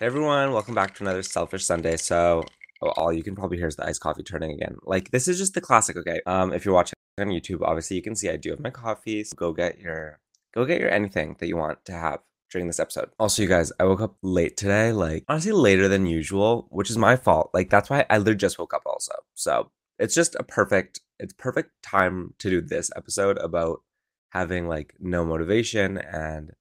Hey everyone, welcome back to another Selfish Sunday. So, all you can probably hear is the iced coffee turning again. Like this is just the classic, okay? Um, if you're watching on YouTube, obviously you can see I do have my coffee. So go get your, go get your anything that you want to have during this episode. Also, you guys, I woke up late today, like honestly later than usual, which is my fault. Like that's why I literally just woke up also. So it's just a perfect, it's perfect time to do this episode about having like no motivation and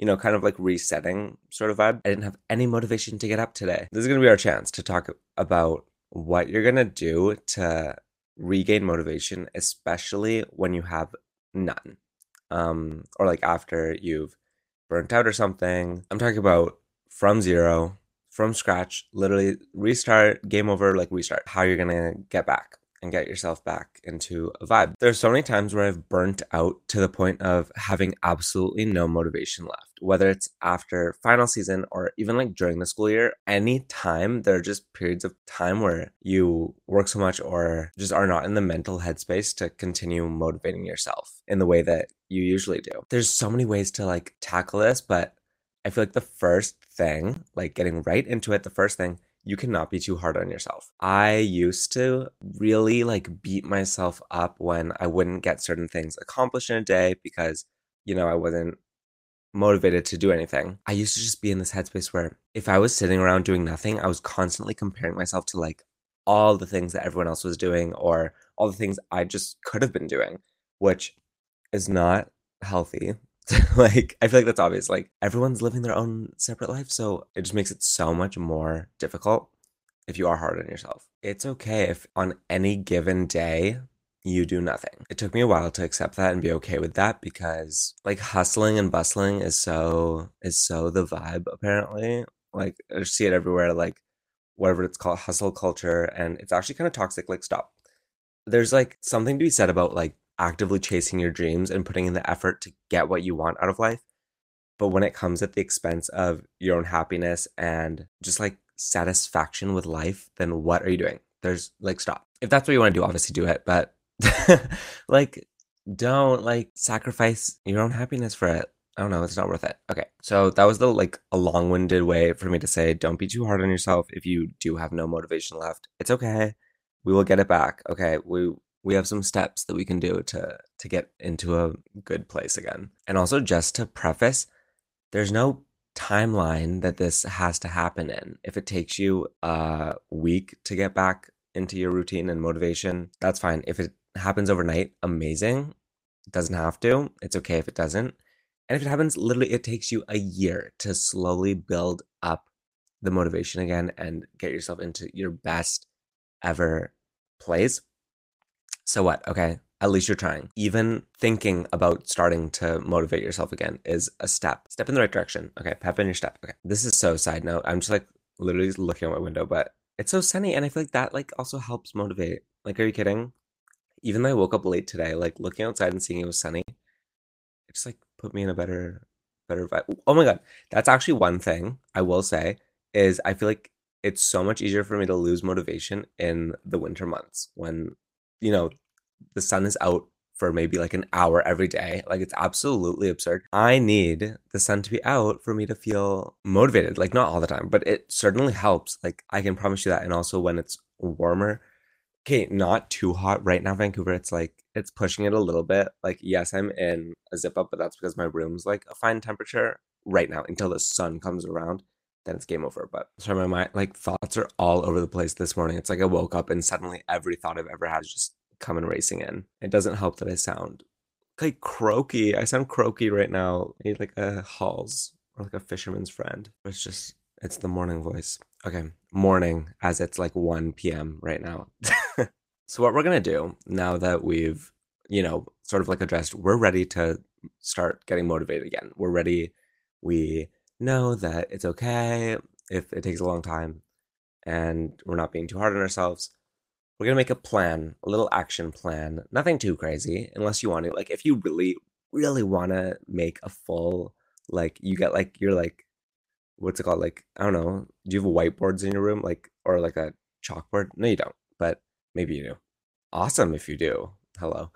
you know, kind of like resetting sort of vibe. I didn't have any motivation to get up today. This is going to be our chance to talk about what you're going to do to regain motivation, especially when you have none. Um, or like after you've burnt out or something. I'm talking about from zero, from scratch, literally restart, game over, like restart, how you're going to get back and get yourself back into a vibe. There's so many times where I've burnt out to the point of having absolutely no motivation left, whether it's after final season or even like during the school year. Any time there are just periods of time where you work so much or just are not in the mental headspace to continue motivating yourself in the way that you usually do. There's so many ways to like tackle this, but I feel like the first thing, like getting right into it, the first thing you cannot be too hard on yourself. I used to really like beat myself up when I wouldn't get certain things accomplished in a day because, you know, I wasn't motivated to do anything. I used to just be in this headspace where if I was sitting around doing nothing, I was constantly comparing myself to like all the things that everyone else was doing or all the things I just could have been doing, which is not healthy like I feel like that's obvious. Like everyone's living their own separate life, so it just makes it so much more difficult if you are hard on yourself. It's okay if on any given day you do nothing. It took me a while to accept that and be okay with that because like hustling and bustling is so is so the vibe apparently. Like I see it everywhere like whatever it's called hustle culture and it's actually kind of toxic like stop. There's like something to be said about like actively chasing your dreams and putting in the effort to get what you want out of life. But when it comes at the expense of your own happiness and just like satisfaction with life, then what are you doing? There's like, stop. If that's what you want to do, obviously do it. But like, don't like sacrifice your own happiness for it. I don't know. It's not worth it. Okay. So that was the like a long winded way for me to say don't be too hard on yourself if you do have no motivation left. It's okay. We will get it back. Okay. We we have some steps that we can do to to get into a good place again. And also just to preface, there's no timeline that this has to happen in. If it takes you a week to get back into your routine and motivation, that's fine. If it happens overnight, amazing. It doesn't have to. It's okay if it doesn't. And if it happens, literally, it takes you a year to slowly build up the motivation again and get yourself into your best ever place so what? Okay. At least you're trying. Even thinking about starting to motivate yourself again is a step. Step in the right direction. Okay. Pep in your step. Okay. This is so side note. I'm just like literally looking out my window, but it's so sunny. And I feel like that like also helps motivate. Like, are you kidding? Even though I woke up late today, like looking outside and seeing it was sunny, it just like put me in a better, better vibe. Oh my God. That's actually one thing I will say is I feel like it's so much easier for me to lose motivation in the winter months when you know, the sun is out for maybe like an hour every day. Like it's absolutely absurd. I need the sun to be out for me to feel motivated. Like not all the time, but it certainly helps. Like I can promise you that. And also when it's warmer, okay, not too hot right now, Vancouver. It's like it's pushing it a little bit. Like yes, I'm in a zip up, but that's because my room's like a fine temperature right now until the sun comes around. Then it's game over. But sorry, my mind, like thoughts are all over the place this morning. It's like I woke up and suddenly every thought I've ever had is just coming racing in. It doesn't help that I sound like croaky. I sound croaky right now. I need like a Halls or like a fisherman's friend. It's just it's the morning voice. Okay, morning as it's like 1 p.m. right now. so what we're gonna do now that we've you know sort of like addressed, we're ready to start getting motivated again. We're ready. We know that it's okay if it takes a long time, and we're not being too hard on ourselves we're gonna make a plan, a little action plan. Nothing too crazy, unless you want to. Like, if you really, really want to make a full, like, you get like you're like, what's it called? Like, I don't know. Do you have whiteboards in your room, like, or like a chalkboard? No, you don't. But maybe you do. Awesome if you do. Hello.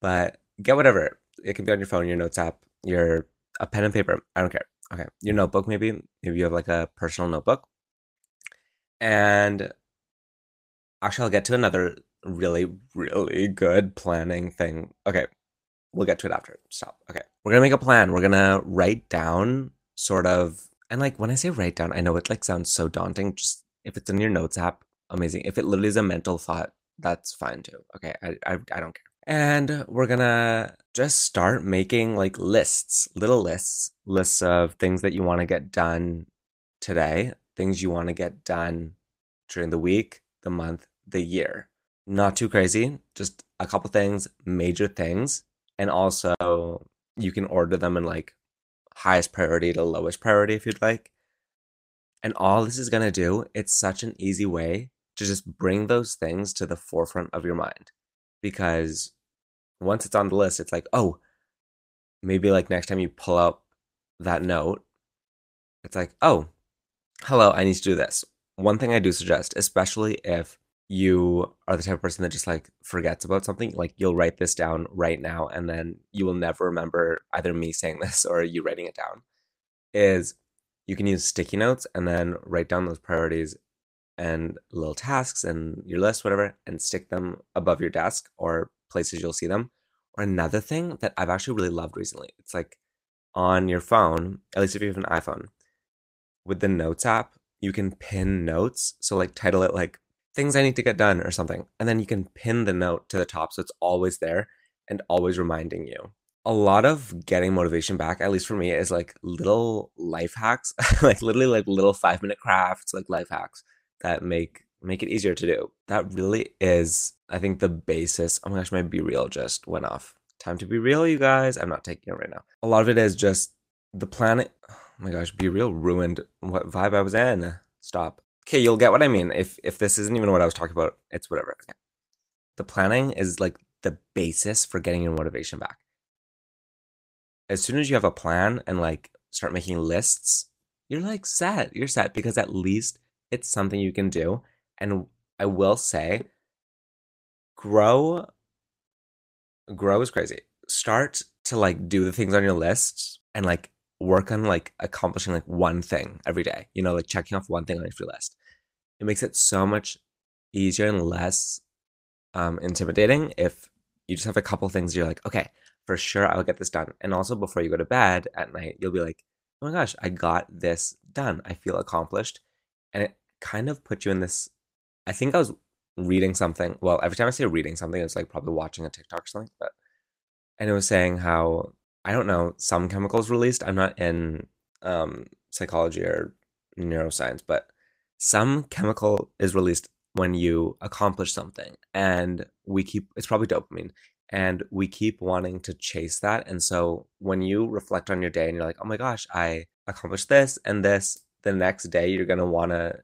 But get whatever. It can be on your phone, your notes app, your a pen and paper. I don't care. Okay, your notebook maybe maybe you have like a personal notebook, and actually I'll get to another really really good planning thing. Okay, we'll get to it after. Stop. Okay, we're gonna make a plan. We're gonna write down sort of, and like when I say write down, I know it like sounds so daunting. Just if it's in your notes app, amazing. If it literally is a mental thought, that's fine too. Okay, I I, I don't care. And we're gonna just start making like lists, little lists, lists of things that you want to get done today, things you want to get done during the week, the month, the year. Not too crazy, just a couple things, major things. And also, you can order them in like highest priority to lowest priority if you'd like. And all this is going to do, it's such an easy way to just bring those things to the forefront of your mind. Because once it's on the list, it's like, oh, maybe like next time you pull up that note, it's like, oh, hello, I need to do this. One thing I do suggest, especially if you are the type of person that just like forgets about something, like you'll write this down right now and then you will never remember either me saying this or you writing it down, is you can use sticky notes and then write down those priorities and little tasks and your list, whatever, and stick them above your desk or places you'll see them. Or another thing that I've actually really loved recently, it's like on your phone, at least if you have an iPhone, with the Notes app, you can pin notes. So like title it like things I need to get done or something. And then you can pin the note to the top so it's always there and always reminding you. A lot of getting motivation back, at least for me, is like little life hacks, like literally like little five minute crafts, like life hacks that make make it easier to do. That really is, I think, the basis. Oh my gosh, my BeReal just went off. Time to be real, you guys. I'm not taking it right now. A lot of it is just the planet. Oh my gosh, BeReal ruined what vibe I was in. Stop. Okay, you'll get what I mean. If if this isn't even what I was talking about, it's whatever. The planning is like the basis for getting your motivation back. As soon as you have a plan and like start making lists, you're like set. You're set because at least it's something you can do. And I will say, grow, grow is crazy. Start to like do the things on your list and like work on like accomplishing like one thing every day, you know, like checking off one thing on your list. It makes it so much easier and less um, intimidating if you just have a couple things you're like, okay, for sure I'll get this done. And also before you go to bed at night, you'll be like, oh my gosh, I got this done. I feel accomplished and it kind of put you in this. I think I was reading something. Well, every time I say reading something, it's like probably watching a TikTok or something. But and it was saying how I don't know some chemicals released. I'm not in um, psychology or neuroscience, but some chemical is released when you accomplish something, and we keep. It's probably dopamine, and we keep wanting to chase that. And so when you reflect on your day and you're like, oh my gosh, I accomplished this and this, the next day you're to want to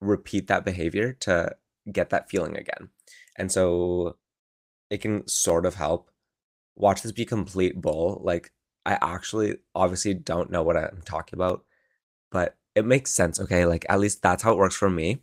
repeat that behavior to get that feeling again. And so it can sort of help. Watch this be complete bull. Like, I actually obviously don't know what I'm talking about, but it makes sense. Okay. Like, at least that's how it works for me.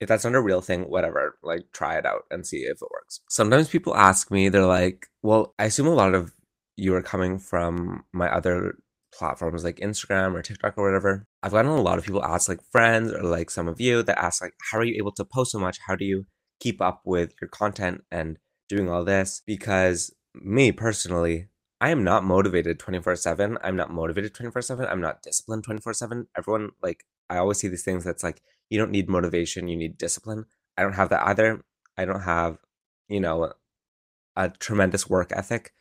If that's not a real thing, whatever, like, try it out and see if it works. Sometimes people ask me, they're like, well, I assume a lot of you are coming from my other platforms like Instagram or TikTok or whatever, I've gotten a lot of people ask, like friends or like some of you that ask, like, how are you able to post so much? How do you keep up with your content and doing all this? Because me personally, I am not motivated 24 7. I'm not motivated 24 7. I'm not disciplined 24 7. Everyone, like, I always see these things that's like, you don't need motivation, you need discipline. I don't have that either. I don't have, you know, a tremendous work ethic.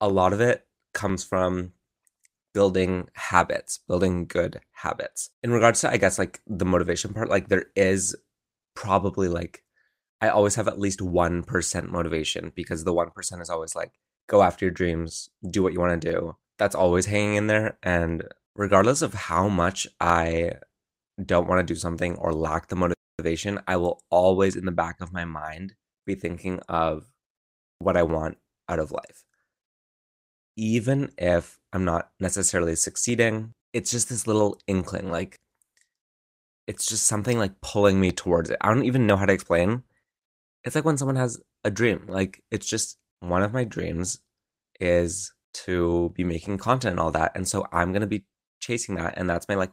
A lot of it comes from building habits, building good habits. In regards to, I guess, like the motivation part, like there is probably like, I always have at least 1% motivation because the 1% is always like, go after your dreams, do what you want to do. That's always hanging in there. And regardless of how much I don't want to do something or lack the motivation, I will always in the back of my mind be thinking of what I want out of life even if I'm not necessarily succeeding, it's just this little inkling. Like, it's just something like pulling me towards it. I don't even know how to explain. It's like when someone has a dream. Like, it's just one of my dreams is to be making content and all that. And so I'm going to be chasing that and that's my like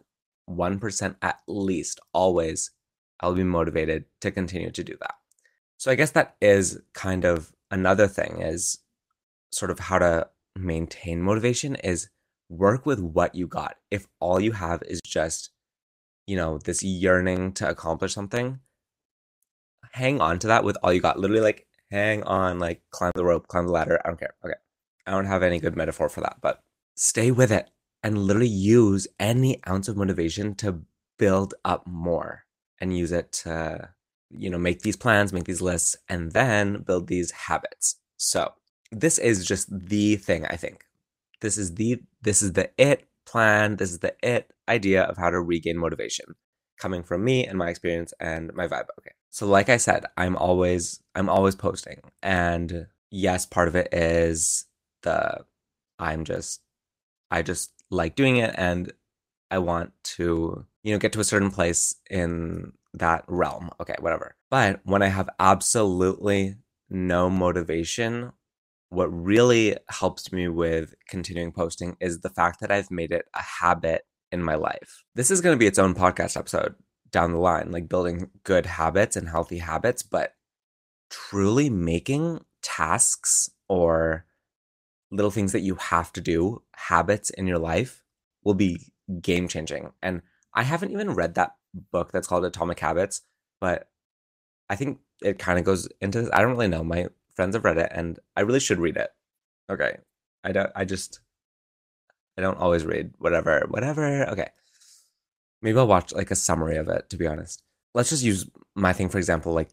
1% at least always I'll be motivated to continue to do that. So I guess that is kind of another thing is sort of how to maintain motivation is work with what you got. If all you have is just, you know, this yearning to accomplish something, hang on to that with all you got. Literally, like, hang on, like, climb the rope, climb the ladder. I don't care. Okay. I don't have any good metaphor for that, but stay with it and literally use any ounce of motivation to build up more and use it to, you know, make these plans, make these lists, and then build these habits. So, this is just the thing, I think. This is the this is the it plan, this is the it idea of how to regain motivation coming from me and my experience and my vibe. Okay. So like I said, I'm always I'm always posting. And yes, part of it is the I'm just I just like doing it and I want to, you know, get to a certain place in that realm. Okay, whatever. But when I have absolutely no motivation what really helps me with continuing posting is the fact that I've made it a habit in my life. This is going to be its own podcast episode down the line, like building good habits and healthy habits, but truly making tasks or little things that you have to do, habits in your life, will be game changing. And I haven't even read that book that's called Atomic Habits, but I think it kind of goes into this. I don't really know. My friends have read it and I really should read it. Okay. I don't I just I don't always read whatever whatever. Okay. Maybe I'll watch like a summary of it to be honest. Let's just use my thing for example like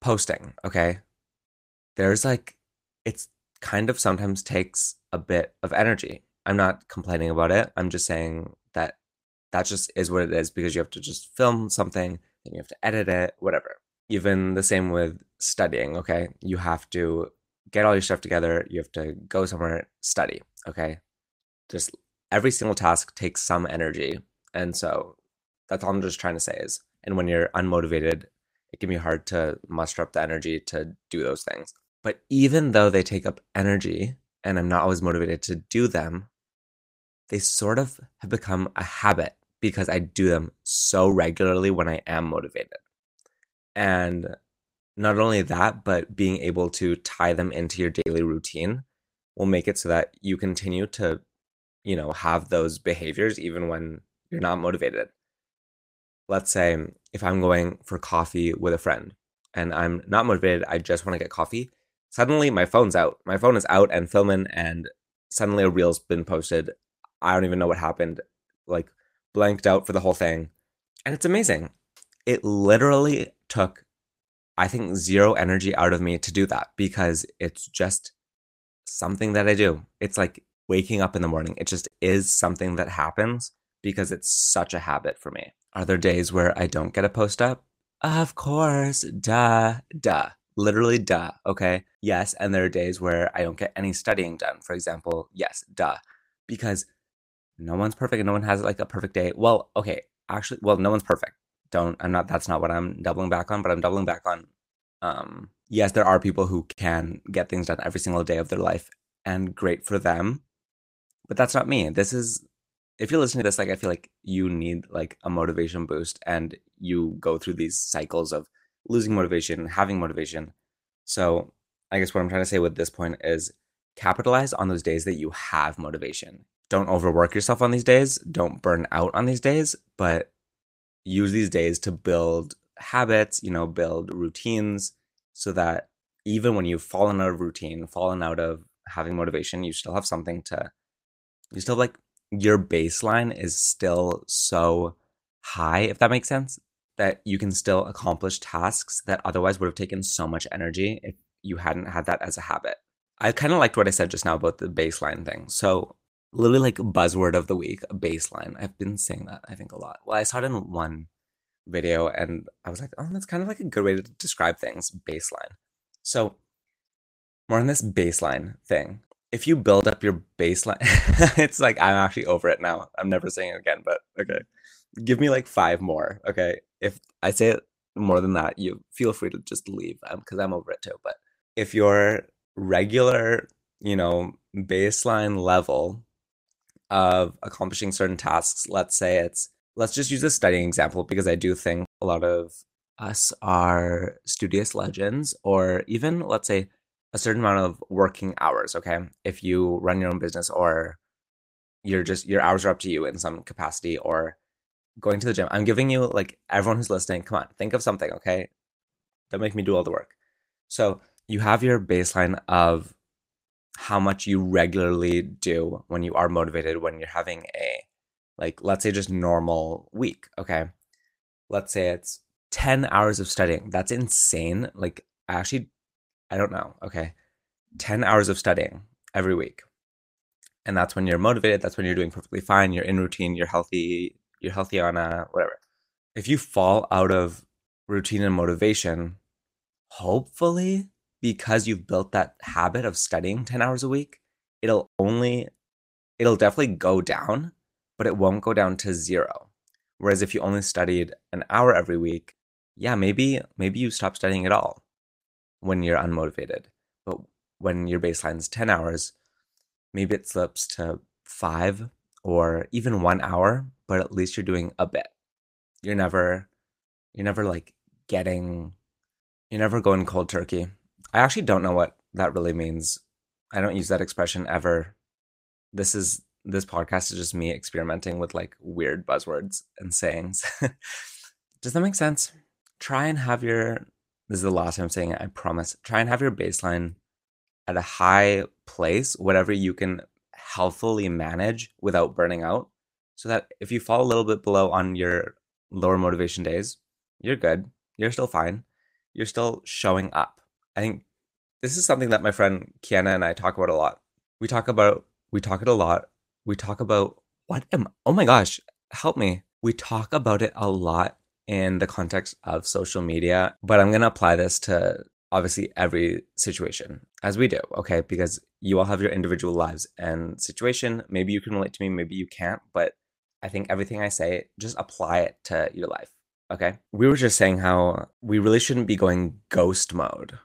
posting, okay? There's like it's kind of sometimes takes a bit of energy. I'm not complaining about it. I'm just saying that that just is what it is because you have to just film something, then you have to edit it, whatever. Even the same with studying, okay? You have to get all your stuff together, you have to go somewhere, study, okay? Just every single task takes some energy. And so that's all I'm just trying to say is, and when you're unmotivated, it can be hard to muster up the energy to do those things. But even though they take up energy and I'm not always motivated to do them, they sort of have become a habit because I do them so regularly when I am motivated. And not only that, but being able to tie them into your daily routine will make it so that you continue to, you know, have those behaviors even when you're not motivated. Let's say if I'm going for coffee with a friend and I'm not motivated, I just want to get coffee. Suddenly my phone's out. My phone is out and filming and suddenly a reel's been posted. I don't even know what happened. Like blanked out for the whole thing. And it's amazing. It literally took I think, zero energy out of me to do that because it's just something that I do. It's like waking up in the morning. It just is something that happens because it's such a habit for me. Are there days where I don't get a post up? Of course. Duh. Duh. Literally, duh. Okay. Yes. And there are days where I don't get any studying done. For example, yes, duh. Because no one's perfect and no one has like a perfect day. Well, okay. Actually, well, no one's perfect don't i'm not that's not what i'm doubling back on but i'm doubling back on um yes there are people who can get things done every single day of their life and great for them but that's not me. This is if you're listening to this like i feel like you need like a motivation boost and you go through these cycles of losing motivation having motivation. So i guess what i'm trying to say with this point is capitalize on those days that you have motivation. Don't overwork yourself on these days. Don't burn out on these days but use these days to build habits, you know, build routines so that even when you've fallen out of routine, fallen out of having motivation, you still have something to, you still like your baseline is still so high, if that makes sense, that you can still accomplish tasks that otherwise would have taken so much energy if you hadn't had that as a habit. I kind of liked what I said just now about the baseline thing. So literally like buzzword of the week, baseline. I've been saying that I think a lot. Well, I saw it in one video and I was like, oh, that's kind of like a good way to describe things, baseline. So more on this baseline thing. If you build up your baseline, it's like I'm actually over it now. I'm never saying it again, but okay. Give me like five more. Okay. If I say it more than that, you feel free to just leave um, because I'm, I'm over it too. But if your regular, you know, baseline level of accomplishing certain tasks, let's say it's, let's just use a studying example because I do think a lot of us are studious legends, or even, let's say, a certain amount of working hours, okay? If you run your own business or you're just, your hours are up to you in some capacity, or going to the gym. I'm giving you, like, everyone who's listening, come on, think of something, okay? Don't make me do all the work. So you have your baseline of how much you regularly do when you are motivated, when you're having a, like, let's say just normal week, okay? Let's say it's 10 hours of studying. That's insane. Like, actually, I don't know, okay? 10 hours of studying every week. And that's when you're motivated. That's when you're doing perfectly fine. You're in routine. You're healthy. You're healthy on a whatever. If you fall out of routine and motivation, hopefully because you've built that habit of studying 10 hours a week, it'll only, it'll definitely go down, but it won't go down to zero. Whereas if you only studied an hour every week, yeah, maybe, maybe you stop studying at all when you're unmotivated. But when your baseline is 10 hours, maybe it slips to five or even one hour, but at least you're doing a bit. You're never, you're never like getting, you're never going cold turkey I actually don't know what that really means. I don't use that expression ever. This is this podcast is just me experimenting with like weird buzzwords and sayings. Does that make sense? Try and have your this is the last time I'm saying it, I promise. Try and have your baseline at a high place, whatever you can healthfully manage without burning out. So that if you fall a little bit below on your lower motivation days, you're good. You're still fine. You're still showing up I think this is something that my friend Kiana and I talk about a lot. We talk about we talk it a lot. We talk about what am oh my gosh, help me. We talk about it a lot in the context of social media, but I'm to apply this to obviously every situation as we do, okay? Because you all have your individual lives and situation. Maybe you can relate to me, maybe you can't, but I think everything I say, just apply it to your life, okay? We were just saying how we really shouldn't be going ghost mode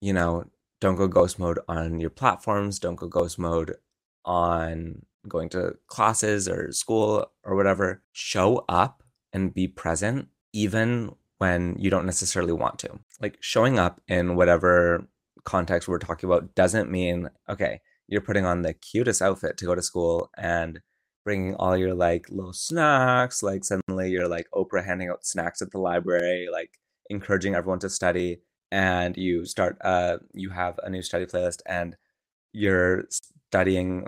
you know, don't go ghost mode on your platforms, don't go ghost mode on going to classes or school or whatever. Show up and be present even when you don't necessarily want to. Like showing up in whatever context we're talking about doesn't mean, okay, you're putting on the cutest outfit to go to school and bringing all your like little snacks. Like suddenly you're like Oprah handing out snacks at the library, like encouraging everyone to study and you start uh you have a new study playlist and you're studying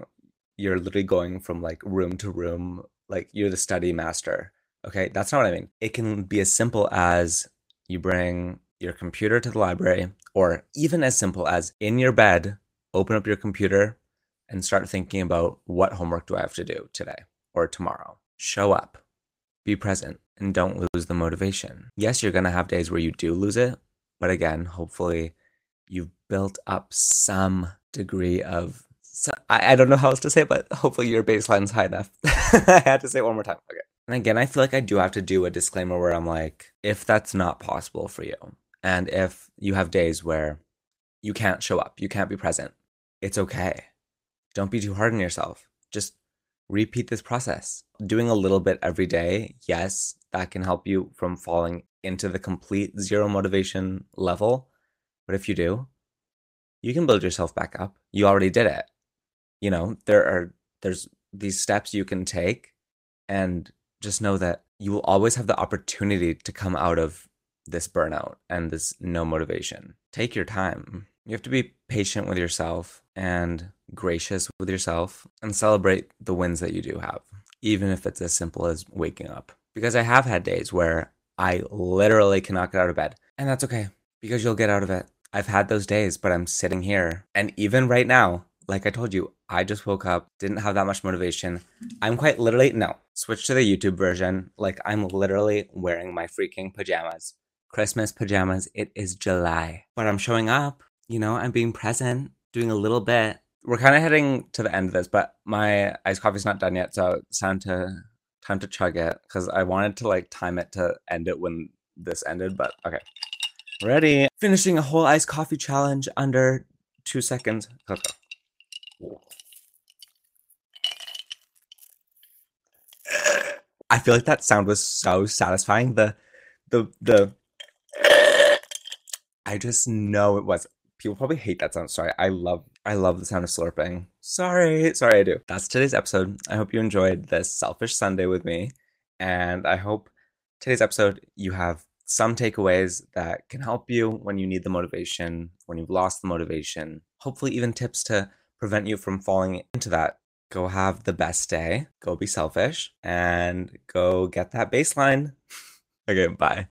you're literally going from like room to room like you're the study master okay? That's not what i mean. It can be as simple as you bring your computer to the library or even as simple as in your bed open up your computer and start thinking about what homework do i have to do today or tomorrow. Show up. Be present and don't lose the motivation. Yes you're going to have days where you do lose it but again, hopefully you've built up some degree of. I, I don't know how else to say it, but hopefully your baseline's high enough. I had to say it one more time. Okay. And again, I feel like I do have to do a disclaimer where I'm like, if that's not possible for you, and if you have days where you can't show up, you can't be present, it's okay. Don't be too hard on yourself. Just repeat this process. Doing a little bit every day, yes, that can help you from falling into the complete zero motivation level. But if you do, you can build yourself back up. You already did it. You know, there are there's these steps you can take and just know that you will always have the opportunity to come out of this burnout and this no motivation. Take your time. You have to be patient with yourself and gracious with yourself and celebrate the wins that you do have, even if it's as simple as waking up. Because I have had days where I literally cannot get out of bed. And that's okay because you'll get out of it. I've had those days, but I'm sitting here. And even right now, like I told you, I just woke up, didn't have that much motivation. I'm quite literally, no, switch to the YouTube version. Like I'm literally wearing my freaking pajamas. Christmas pajamas. It is July. But I'm showing up, you know, I'm being present, doing a little bit. We're kind of heading to the end of this, but my iced coffee's not done yet. So it's time to time to chug it because I wanted to like time it to end it when this ended, but okay. Ready. Finishing a whole iced coffee challenge under two seconds. I feel like that sound was so satisfying. The the the I just know it was. People probably hate that sound. Sorry. I love I love the sound of slurping. Sorry. Sorry I do. That's today's episode. I hope you enjoyed this selfish Sunday with me. And I hope today's episode you have some takeaways that can help you when you need the motivation, when you've lost the motivation. Hopefully even tips to prevent you from falling into that. Go have the best day. Go be selfish and go get that baseline. okay, bye.